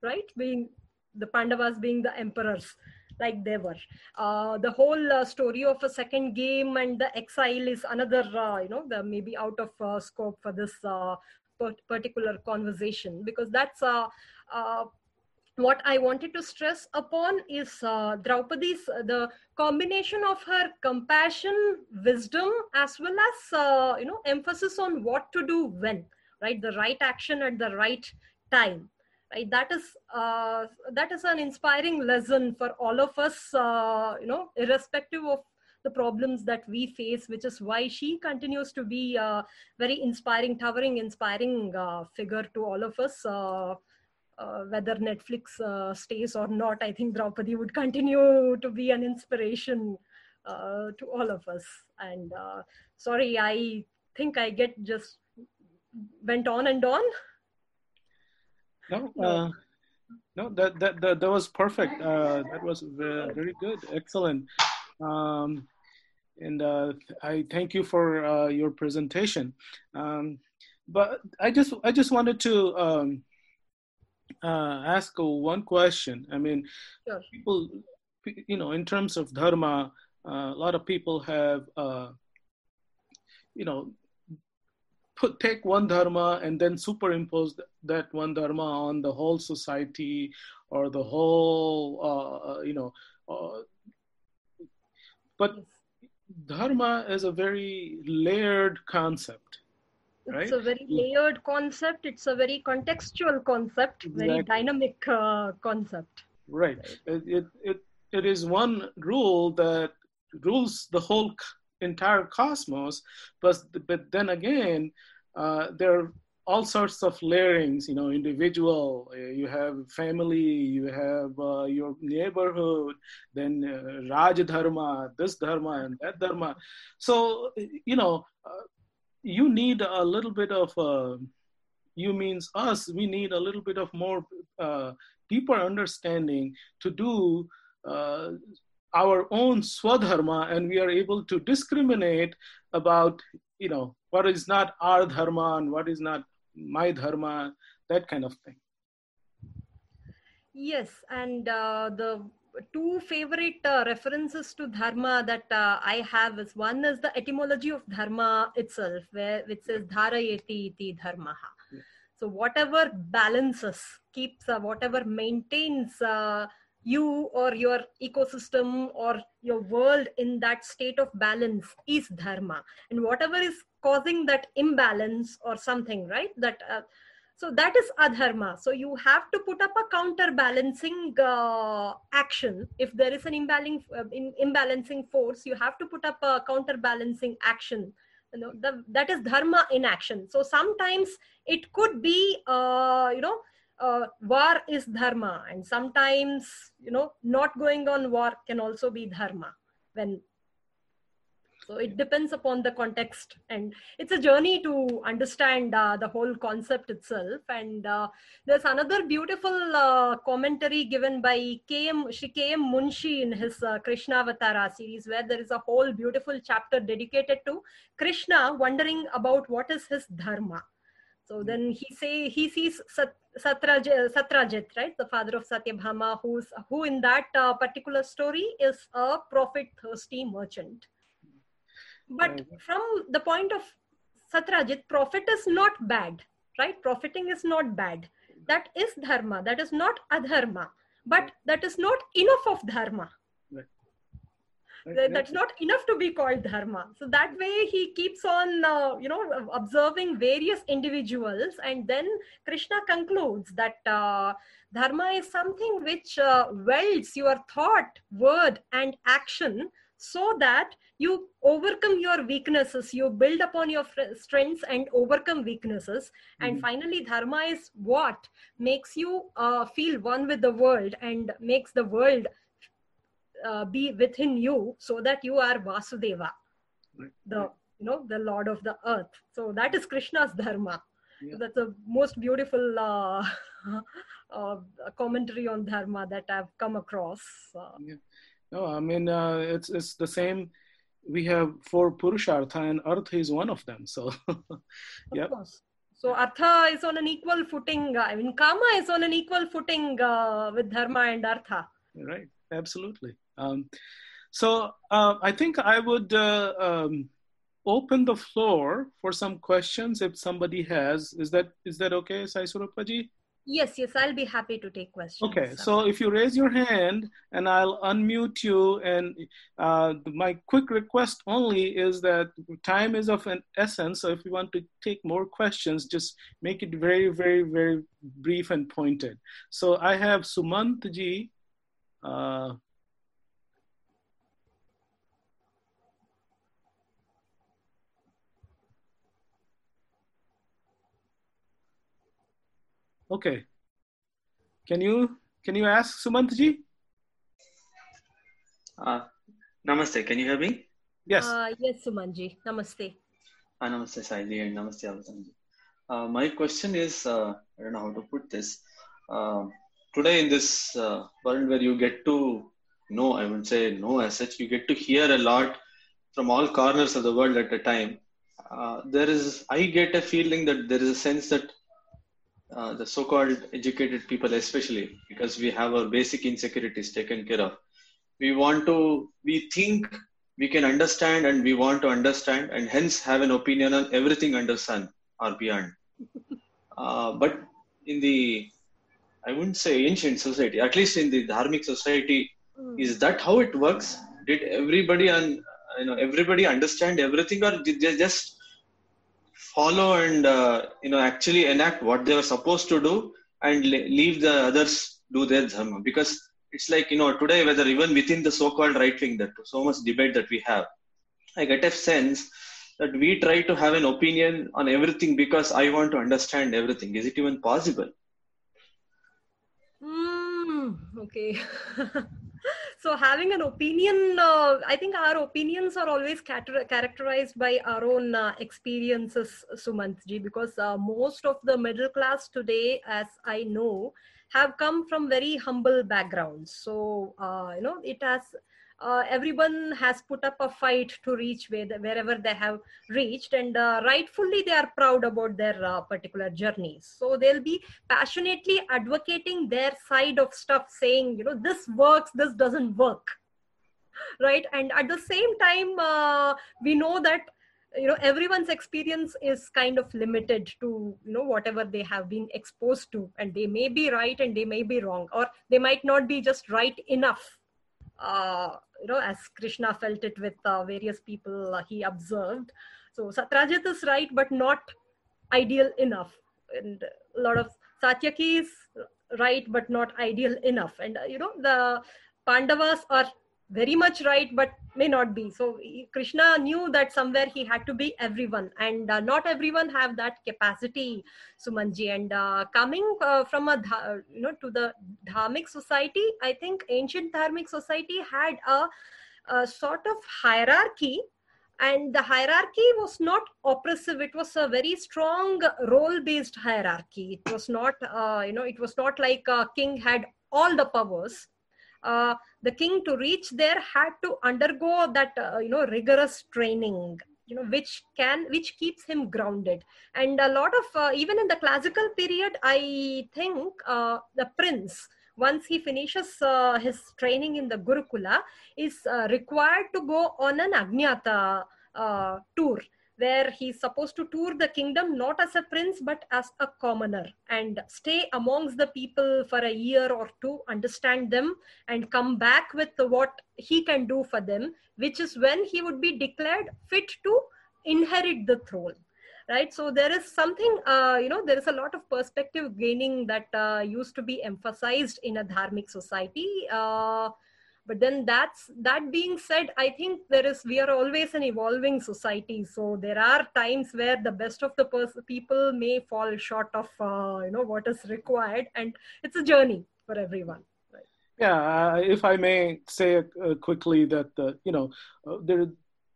right? Being the pandavas being the emperors like they were. Uh, the whole uh, story of a second game and the exile is another uh, you know the maybe out of uh, scope for this uh, particular conversation. Because that's uh, what I wanted to stress upon is Draupadi's the combination of her compassion, wisdom, as well as you know emphasis on what to do when right? The right action at the right time right? That is uh, that is an inspiring lesson for all of us uh, you know irrespective of the problems that we face which is why she continues to be a very inspiring towering inspiring uh, figure to all of us uh, uh, whether netflix uh, stays or not. I think draupadi would continue to be an inspiration to all of us. And sorry i think i get just went on and on? No, uh, no, that, that, that, that was perfect. Uh, that was very good, excellent. Um, and uh, I thank you for uh, your presentation. Um, but I just, I just wanted to um, uh, ask one question. I mean, sure. people, you know, in terms of dharma, uh, a lot of people have, you know, put take one dharma and then superimpose that one dharma on the whole society or the whole uh, uh, you know uh, but dharma is a very layered concept right? it's a very layered concept it's a very contextual concept exactly. very dynamic uh, concept right, right. It, it, it, it is one rule that rules the whole entire cosmos but but then again uh, there are all sorts of layerings you know individual uh, you have family you have uh, your neighborhood then uh, raj dharma this dharma and that dharma. So you know uh, you need a little bit of uh, you means us we need a little bit of more uh, deeper understanding to do our own swadharma and we are able to discriminate about you know what is not our dharma and what is not my dharma that kind of thing. Yes and uh, the two favorite uh, references to dharma that uh, i have is one is the etymology of dharma itself where which says dharayati iti dharma so whatever balances keeps uh, whatever maintains uh, you or your ecosystem or your world in that state of balance is dharma. And whatever is causing that imbalance or something right? That uh, so that is adharma. So you have to put up a counterbalancing uh, action. If there is an imbalancing uh, in, imbalancing force you have to put up a counterbalancing action. You know the, that is dharma in action. So sometimes it could be uh, you know uh, war is dharma and sometimes you know not going on war can also be dharma when so it depends upon the context and it's a journey to understand uh, the whole concept itself and uh, there's another beautiful uh, commentary given by km Shri munshi in his uh, krishna avatara series where there is a whole beautiful chapter dedicated to krishna wondering about what is his dharma So hmm. then he say he sees Sat, Satrajit, Satrajit, right, the father of Satyabhama, who's who in that uh, particular story is a profit-thirsty merchant. But hmm. from the point of Satrajit, profit is not bad, right? Profiting is not bad. That is dharma. That is not adharma. But hmm. that is not enough of dharma that's not enough to be called dharma so that way he keeps on uh, you know observing various individuals and then krishna concludes that uh, dharma is something which uh, welds your thought word and action so that you overcome your weaknesses you build upon your strengths and overcome weaknesses mm-hmm. and finally dharma is what makes you uh, feel one with the world and makes the world uh, be within you so that you are vasudeva right. the you know the lord of the earth so that is krishna's dharma yeah. that's the most beautiful uh, uh, commentary on dharma that i've come across uh. yeah. no i mean uh, it's it's the same we have four purushartha and artha is one of them so yeah so artha is on an equal footing i mean kama is on an equal footing with dharma and artha right absolutely um, so uh, I think I would uh, um, open the floor for some questions if somebody has. Is that is that okay, Sai Swarupaji? Yes, yes, I'll be happy to take questions. Okay, so if you raise your hand and I'll unmute you, and uh, my quick request only is that time is of an essence. So if you want to take more questions, just make it very, very, very brief and pointed. So I have Sumantji. Uh, Okay. Can you can you ask Sumantji? Uh, namaste. Can you hear me? Yes. Uh, yes, Sumanji. Namaste. Uh, namaste, Saiji, and namaste, Avtansji. Uh, my question is, uh, I don't know how to put this. Uh, today, in this uh, world where you get to know, I would say know as such, you get to hear a lot from all corners of the world at a time. Uh, there is, I get a feeling that there is a sense that uh, the so-called educated people especially because we have our basic insecurities taken care of. We want to we think we can understand and we want to understand and hence have an opinion on everything under sun or beyond. Uh, but in the i wouldn't say ancient society at least in the dharmic society mm. is that how it works? Did everybody and you know everybody understand everything or did they just follow and uh, you know actually enact what they were supposed to do and leave the others do their dharma. Because it's like you know today whether even within the so-called right wing that so much debate that we have i get a sense that we try to have an opinion on everything because i want to understand everything. Is it even possible? Mm, okay so having an opinion uh, i think our opinions are always characterized by our own uh, experiences sumantji because uh, most of the middle class today as i know have come from very humble backgrounds. So uh, you know it has uh, everyone has put up a fight to reach where wherever they have reached and uh, rightfully they are proud about their uh, particular journeys so they'll be passionately advocating their side of stuff saying you know this works this doesn't work right? And at the same time uh, we know that you know everyone's experience is kind of limited to you know whatever they have been exposed to and they may be right and they may be wrong or they might not be just right enough uh, you know, as Krishna felt it with uh, various people uh, he observed. So Satrajit is right, but not ideal enough. And a lot of Satyaki is right, but not ideal enough. And, uh, you know, the Pandavas are very much right but may not be. So krishna knew that somewhere he had to be everyone and uh, not everyone have that capacity sumanji and uh, coming uh, from a you know to the dharmic society i think ancient dharmic society had a, a sort of hierarchy and the hierarchy was not oppressive. It was a very strong role based hierarchy. It was not uh, you know it was not like a king had all the powers uh, the king to reach there had to undergo that uh, you know rigorous training you know which can which keeps him grounded. And a lot of uh, even in the classical period i think uh, the prince once he finishes uh, his training in the gurukula is required to go on an agnyata tour where he's supposed to tour the kingdom not as a prince but as a commoner and stay amongst the people for a year or two understand them and come back with what he can do for them which is when he would be declared fit to inherit the throne right? So there is something uh, you know there is a lot of perspective gaining that uh, used to be emphasized in a dharmic society. Uh, but then that's that being said i think there is we are always an evolving society. So there are times where the best of the pers- people may fall short of uh, you know what is required. And it's a journey for everyone. Yeah uh, if i may say uh, quickly that uh, you know uh, there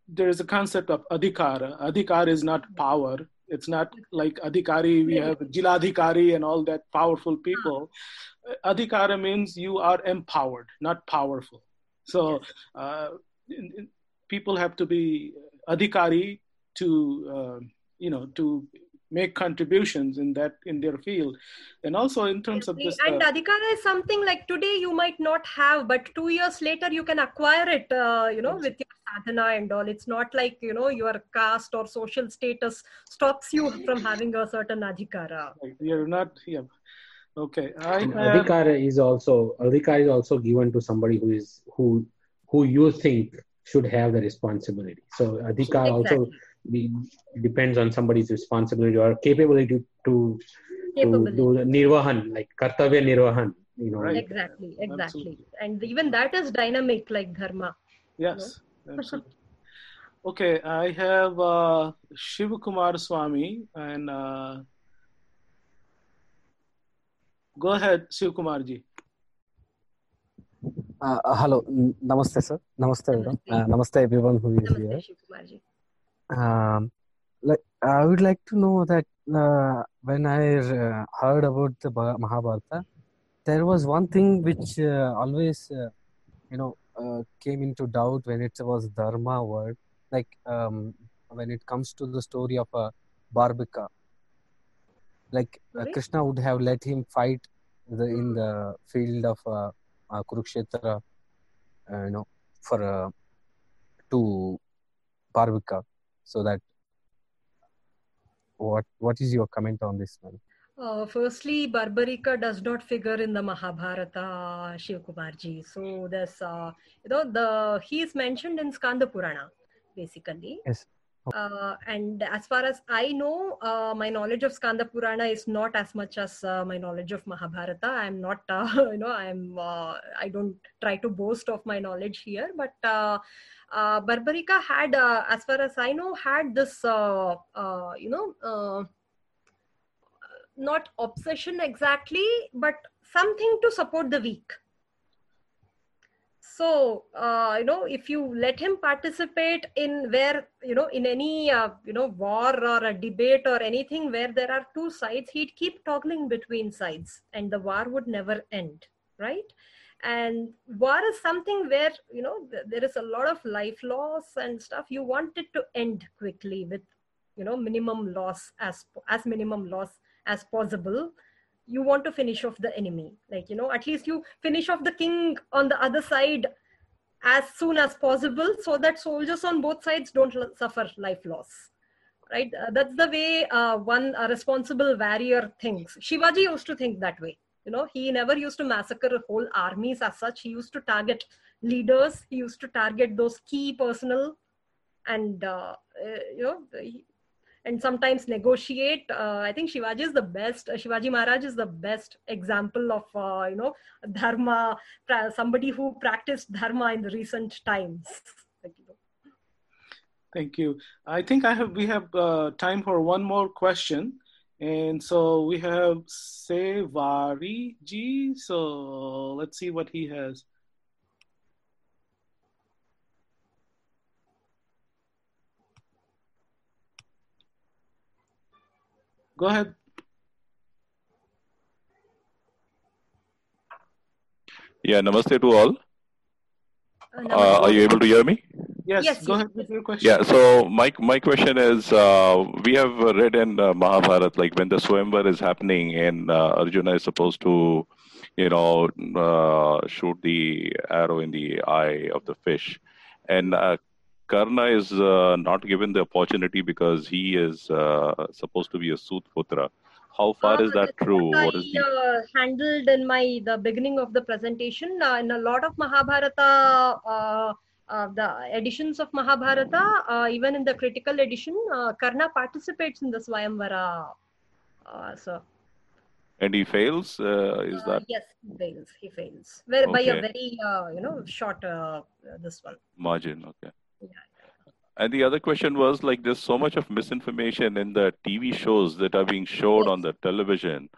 there is a concept of adhikara. Adhikara is not power it's not like adhikari we have jiladhikari and all that powerful people. Adhikara means you are empowered not powerful. So uh, people have to be adhikari to uh, you know to make contributions in that in their field. And also in terms of this and uh, adhikara is something like today you might not have but two years later you can acquire it uh, you know with your sadhana and all. It's not like you know your caste or social status stops you from having a certain adhikara you're not yeah. Okay I, adhikara is also adhikara is also given to somebody who is who who you think should have the responsibility. So adhikara exactly. also be, depends on somebody's responsibility or capability to capability. to do the nirvahan like kartavya nirvahan you know right. exactly exactly Absolutely. and even that is dynamic like dharma yes you know? okay i have uh, shiv kumar swami and uh, Go ahead, Shiv Kumar ji. Uh, hello, namaste, sir. Namaste, everyone. Uh, namaste, everyone who is namaste, here. Shiv Kumar ji. Um, like, I would like to know that uh, when I uh, heard about the Mahabharata, there was one thing which uh, always, uh, you know, came into doubt when it was dharma word. Like um, when it comes to the story of uh, Barbika, like uh, krishna would have let him fight the, in the field of uh, uh, kurukshetra uh, you know for uh, to Barbika. So that what what is your comment on this one? Uh, firstly, Barbarika does not figure in the Mahabharata, Shiv Kumarji. So there's, uh, you know, the he is mentioned in Skanda Purana, basically. Yes. Uh, and as far as I know, uh, my knowledge of Skanda Purana is not as much as uh, my knowledge of Mahabharata. I'm not, uh, you know, I'm, uh, I don't try to boast of my knowledge here, but uh, Barbarika had, as far as I know, had this, you know, not obsession exactly, but something to support the weak so uh, you know if you let him participate in where you know in any uh, you know war or a debate or anything where there are two sides he'd keep toggling between sides and the war would never end right? And war is something where you know there is a lot of life loss and stuff. You want it to end quickly with you know minimum loss as as minimum loss as possible you want to finish off the enemy. Like you know at least you finish off the king on the other side as soon as possible so that soldiers on both sides don't suffer life loss. Right? Uh, that's the way uh, one uh, responsible warrior thinks. Shivaji used to think that way. You know he never used to massacre whole armies as such. He used to target leaders. He used to target those key personnel. And uh, uh, you know and sometimes negotiate. Uh, I think Shivaji is the best. Uh, Shivaji Maharaj is the best example of uh, you know dharma. Somebody who practiced dharma in the recent times. Thank you. Thank you. I think I have we have uh, time for one more question. And so we have Sevari ji. So let's see what he has. Go ahead. Yeah, namaste to all. Uh, are you able to hear me? Yes, Yes, go yes, ahead with your question. Yeah, so my my question is, uh, we have read in uh, Mahabharata, like when the Swayamvar is happening and uh, Arjuna is supposed to, you know, uh, shoot the arrow in the eye of the fish, and uh, Karna is uh, not given the opportunity because he is uh, supposed to be a Sutputra. How far is that true? What is the uh, handled in my the beginning of the presentation. Uh, in a lot of Mahabharata, uh, uh, the editions of Mahabharata, uh, even in the critical edition, uh, Karna participates in the Swayamvara. Uh, so and he fails? Uh, is that yes, he fails. He fails Very, by a very you know short uh, this one. margin? Okay. And the other question was like, there's so much of misinformation in the TV shows that are being showed on the television.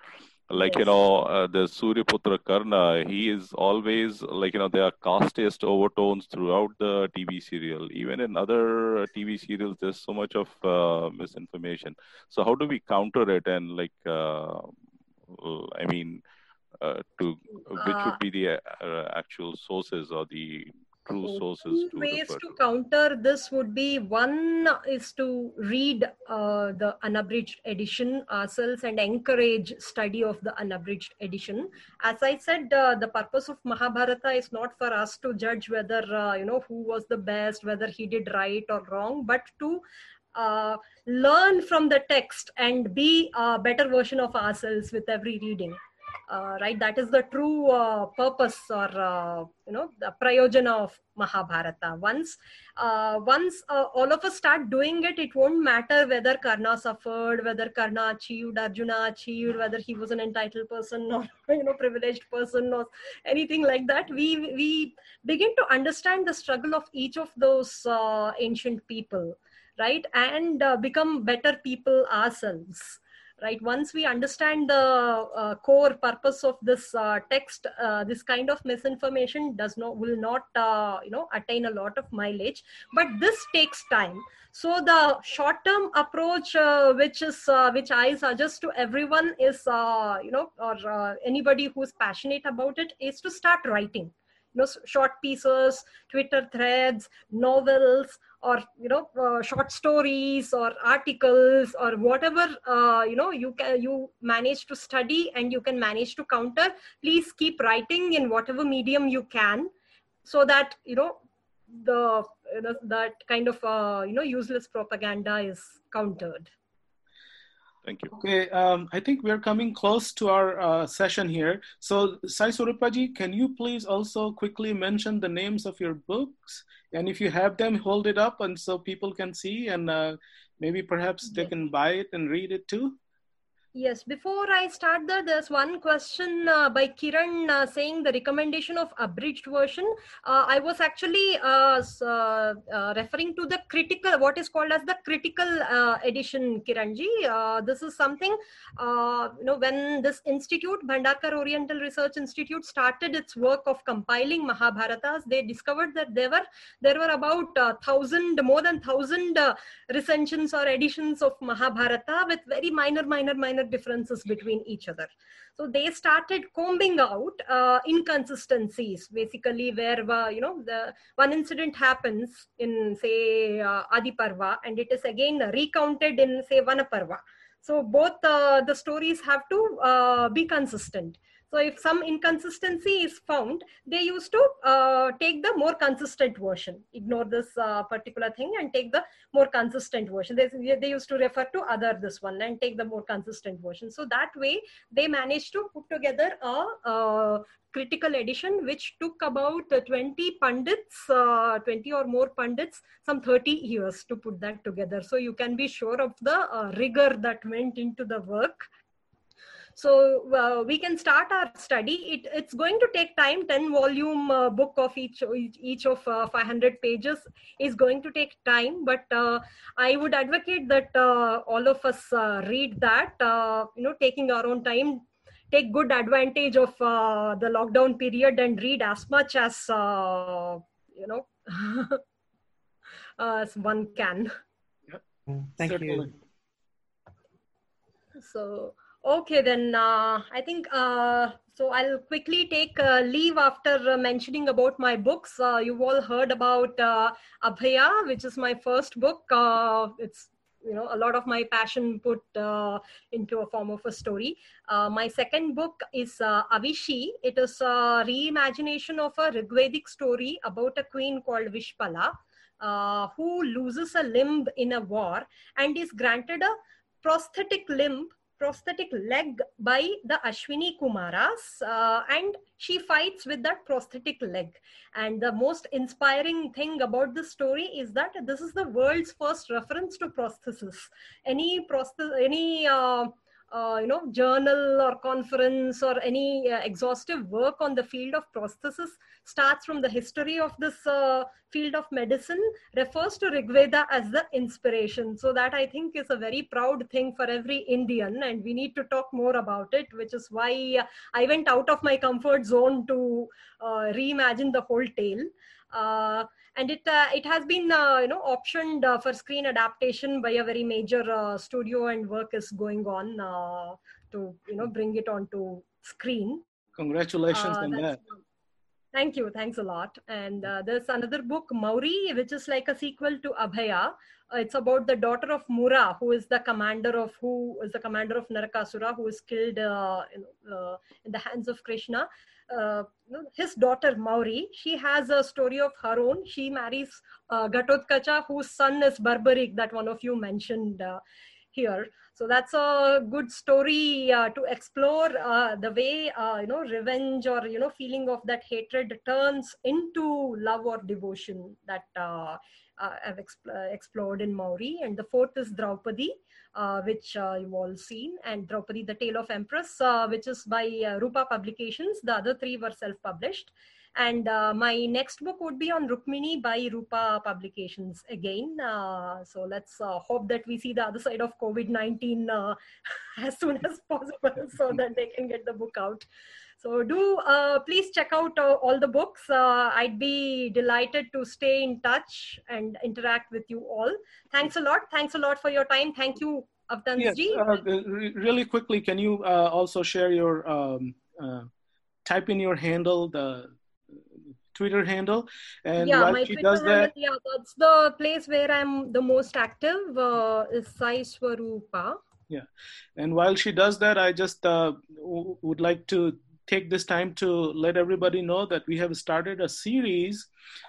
Like, you know, uh, the Suryaputra Karna, he is always like, you know, there are casteist overtones throughout the TV serial. Even in other TV serials, there's so much of uh, misinformation. So, how do we counter it? And, like, uh, uh, I mean, uh, to which Uh, would be the uh, actual sources or the true So sources two to ways to to? counter this would be one is to read uh, the unabridged edition ourselves and encourage study of the unabridged edition as i said uh, the purpose of mahabharata is not for us to judge whether uh, you know who was the best whether he did right or wrong but to uh, learn from the text and be a better version of ourselves with every reading uh, right that is the true uh, purpose or uh, you know the prayojana of mahabharata. Once uh, once uh, all of us start doing it it won't matter whether karna suffered whether karna achieved arjuna achieved whether he was an entitled person or you know privileged person or anything like that. We we begin to understand the struggle of each of those uh, ancient people right and become better people ourselves right? Once we understand the uh, core purpose of this uh, text uh, this kind of misinformation does not will not uh, you know attain a lot of mileage. But this takes time. So the short term approach uh, which is uh, which i suggest to everyone is you know or anybody who is passionate about it is to start writing you know short pieces twitter threads novels or you know uh, short stories or articles or whatever uh, you know you can you manage to study and you can manage to counter please keep writing in whatever medium you can so that you know the know, that kind of uh, you know useless propaganda is countered Thank you. Okay, um, I think we're coming close to our uh, session here. So, Sai Swarupaji, can you please also quickly mention the names of your books? And if you have them, hold it up and so people can see and uh, maybe perhaps they can buy it and read it too. Yes, before I start that, there's one question uh, by Kiran uh, saying the recommendation of abridged version. Uh, I was actually uh, uh, uh, referring to the critical, what is called as the critical edition, Kiranji. This is something, you know, when this institute, Bhandarkar Oriental Research Institute, started its work of compiling Mahabharatas, they discovered that there were there were about thousand, more than thousand recensions or editions of Mahabharata with very minor, minor, minor differences between each other. So they started combing out uh, inconsistencies, basically where uh, you know the one incident happens in say uh, Adi Parva and it is again recounted in say Vanaparva. So both uh, the stories have to uh, be consistent. So if some inconsistency is found, they used to uh, take the more consistent version, ignore this uh, particular thing and take the more consistent version. They, they used to refer to other this one and take the more consistent version. So that way they managed to put together a, uh critical edition which took about uh, 20 pundits, uh, 20 or more pundits, some 30 years to put that together. So you can be sure of the uh, rigor that went into the work so uh, we can start our study. It, it's going to take time. 10 volume uh, book of each each of uh, 500 pages is going to take time. But uh, i would advocate that uh, all of us uh, read that uh, you know taking our own time. Take good advantage of uh, the lockdown period and read as much as uh, you know as one can. Mm, Thank Certainly. you. so Okay, then uh, I think uh, so. I'll quickly take uh, leave after uh, mentioning about my books. Uh, you've all heard about uh, Abhaya, which is my first book. it's you know a lot of my passion put into a form of a story. my second book is Avishi. It is a reimagination of a Rigvedic story about a queen called Vishpala, who loses a limb in a war and is granted a prosthetic limb prosthetic leg by the Ashwini Kumaras, uh, and she fights with that prosthetic leg. And the most inspiring thing about this story is that this is the world's first reference to prosthesis. Any prosthet, any uh, uh, you know journal or conference or any uh, exhaustive work on the field of prosthesis starts from the history of this uh, field of medicine refers to rigveda as the inspiration. So that i think is a very proud thing for every indian and we need to talk more about it which is why i went out of my comfort zone to uh, reimagine the whole tale uh, and it uh, it has been uh, you know optioned uh, for screen adaptation by a very major uh, studio and work is going on uh, to you know bring it onto screen. Congratulations on that. thank you. Thanks a lot. And there's another book mauri which is like a sequel to abhaya. It's about the daughter of Mura, who is the commander of who is the commander of Narakasura, who is killed uh, in, uh, in, the hands of Krishna his daughter Mauri, she has a story of her own. She marries uh, Ghatotkacha, whose son is Barbarika, that one of you mentioned uh, here. So that's a good story uh, to explore uh, the way uh, you know revenge or you know feeling of that hatred turns into love or devotion that uh, I've exp- explored in Mauri. And the fourth is Draupadi uh, which uh, you've all seen, and Draupadi, the Tale of Empress, uh, which is by Rupa Publications. The other three were self-published. And my next book would be on Rukmini by Rupa Publications again. so let's hope that we see the other side of COVID-19 as soon as possible so that they can get the book out. So do uh, please check out uh, all the books. Uh, I'd be delighted to stay in touch and interact with you all. Thanks a lot. Thanks a lot for your time. Thank you. Yes, uh, really quickly, can you uh, also share your, um, uh, type in your handle, the Twitter handle. And yeah, my Twitter handle, that, yeah, that's the place where I'm the most active uh, is Sai Swarupa. Yeah. And while she does that, I just uh, w- would like to take this time to let everybody know that we have started a series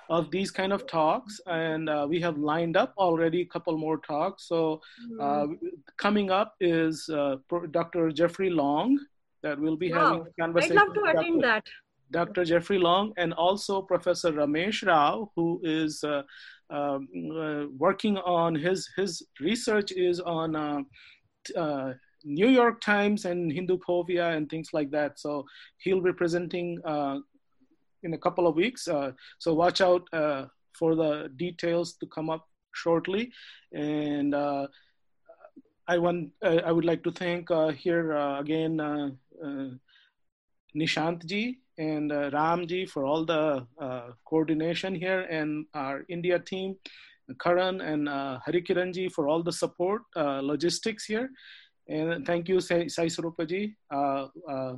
of these kind of talks and uh, we have lined up already a couple more talks so uh, mm-hmm. coming up is uh, dr jeffrey long that will be wow. having a conversation i'd love to attend that dr jeffrey long and also professor ramesh rao who is uh, um, uh, working on his his research is on uh, New York Times and Hinduphobia and things like that. So he'll be presenting uh, in a couple of weeks. Uh, so watch out uh, for the details to come up shortly. And uh, I want uh, I would like to thank uh, here again Nishantji and Ramji for all the coordination here and our India team. Karan and uh, Harikiranji for all the support, logistics here. And thank you, Sai, Sai Swarupaji. Uh, uh,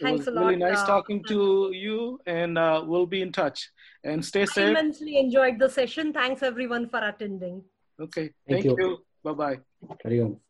Thanks a lot. Really nice uh, talking to you, and uh, we'll be in touch. And stay safe. I immensely enjoyed the session. Thanks everyone for attending. Okay. Thank, thank you. you. Bye bye.